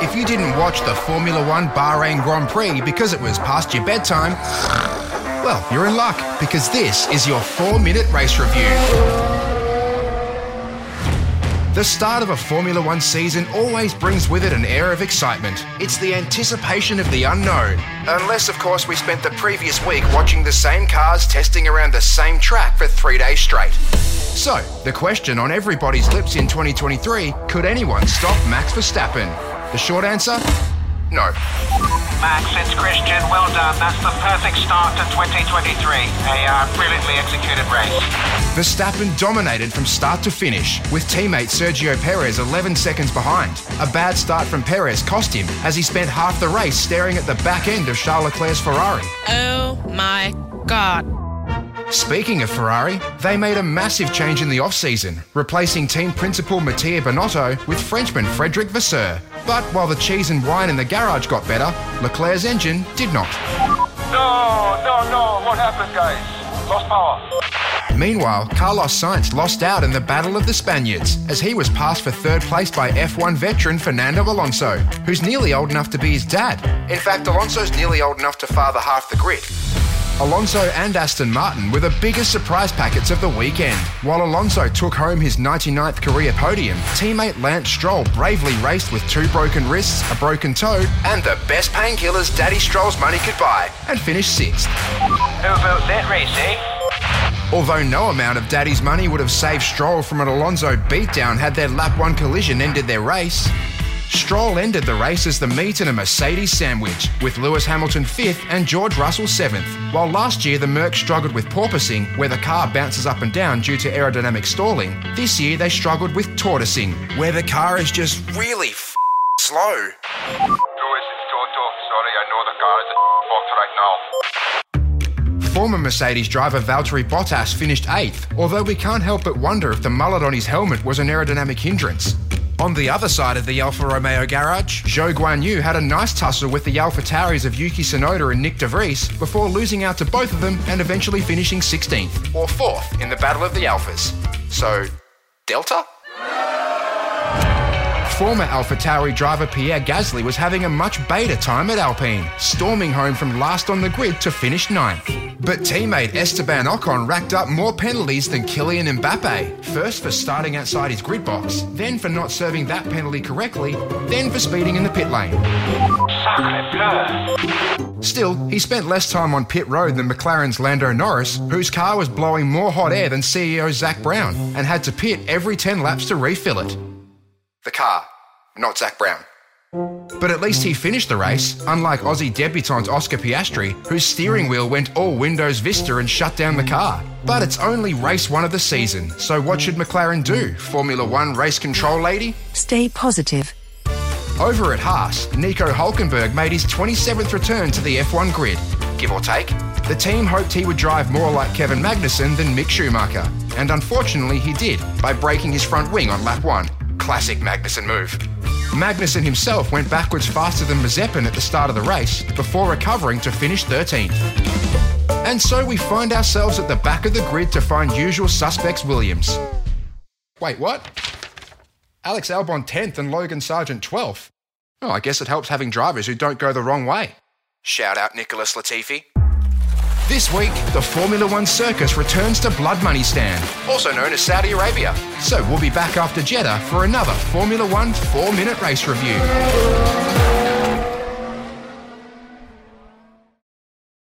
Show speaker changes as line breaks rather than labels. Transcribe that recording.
If you didn't watch the Formula One Bahrain Grand Prix because it was past your bedtime, well, you're in luck because this is your four minute race review. The start of a Formula One season always brings with it an air of excitement. It's the anticipation of the unknown. Unless, of course, we spent the previous week watching the same cars testing around the same track for three days straight. So, the question on everybody's lips in 2023 could anyone stop Max Verstappen? The short answer? No.
Max, it's Christian. Well done. That's the perfect start to 2023. A uh, brilliantly executed race.
Verstappen dominated from start to finish, with teammate Sergio Perez 11 seconds behind. A bad start from Perez cost him, as he spent half the race staring at the back end of Charles Leclerc's Ferrari.
Oh my god.
Speaking of Ferrari, they made a massive change in the off-season, replacing team principal Mattia Binotto with Frenchman Frederic Vasseur. But while the cheese and wine in the garage got better, Leclerc's engine did not.
No, no, no. What happened, guys? Lost power.
Meanwhile, Carlos Sainz lost out in the Battle of the Spaniards, as he was passed for third place by F1 veteran Fernando Alonso, who's nearly old enough to be his dad. In fact, Alonso's nearly old enough to father half the grid. Alonso and Aston Martin were the biggest surprise packets of the weekend. While Alonso took home his 99th career podium, teammate Lance Stroll bravely raced with two broken wrists, a broken toe, and the best painkillers Daddy Stroll's money could buy, and finished sixth.
Who about that race, eh?
Although no amount of Daddy's money would have saved Stroll from an Alonso beatdown had their lap one collision ended their race. Stroll ended the race as the meat in a Mercedes sandwich, with Lewis Hamilton fifth and George Russell seventh. While last year the Merc struggled with porpoising, where the car bounces up and down due to aerodynamic stalling, this year they struggled with tortoising, where the car is just really f- slow.
Lewis, it's Toto. Sorry, I know the car is fucked right now.
Former Mercedes driver Valtteri Bottas finished eighth, although we can't help but wonder if the mullet on his helmet was an aerodynamic hindrance. On the other side of the Alfa Romeo garage, Zhou Guanyu had a nice tussle with the AlphaTauris of Yuki Tsunoda and Nyck De Vries before losing out to both of them and eventually finishing 16th, or 4th, in the Battle of the Alphas. So, Delta? Former AlphaTauri driver Pierre Gasly was having a much better time at Alpine, storming home from last on the grid to finish ninth. But teammate Esteban Ocon racked up more penalties than Kylian Mbappe, first for starting outside his grid box, then for not serving that penalty correctly, then for speeding in the pit lane. Still, he spent less time on pit road than McLaren's Lando Norris, whose car was blowing more hot air than CEO Zak Brown, and had to pit every 10 laps to refill it. The car, not Zak Brown. But at least he finished the race, unlike Aussie debutant Oscar Piastri, whose steering wheel went all Windows Vista and shut down the car. But it's only race one of the season, so what should McLaren do, Formula One race control lady?
Stay positive.
Over at Haas, Nico Hulkenberg made his 27th return to the F1 grid, give or take. The team hoped he would drive more like Kevin Magnussen than Mick Schumacher, and unfortunately he did by breaking his front wing on lap one. Classic Magnussen move. Magnussen himself went backwards faster than Mazepin at the start of the race before recovering to finish 13th. And so we find ourselves at the back of the grid to find usual suspects Williams. Wait, what? Alex Albon 10th and Logan Sargeant 12th. Oh, I guess it helps having drivers who don't go the wrong way. Shout out Nicholas Latifi. This week, the Formula One circus returns to Blood Money Stand, also known as Saudi Arabia. So we'll be back after Jeddah for another Formula One four minute race review.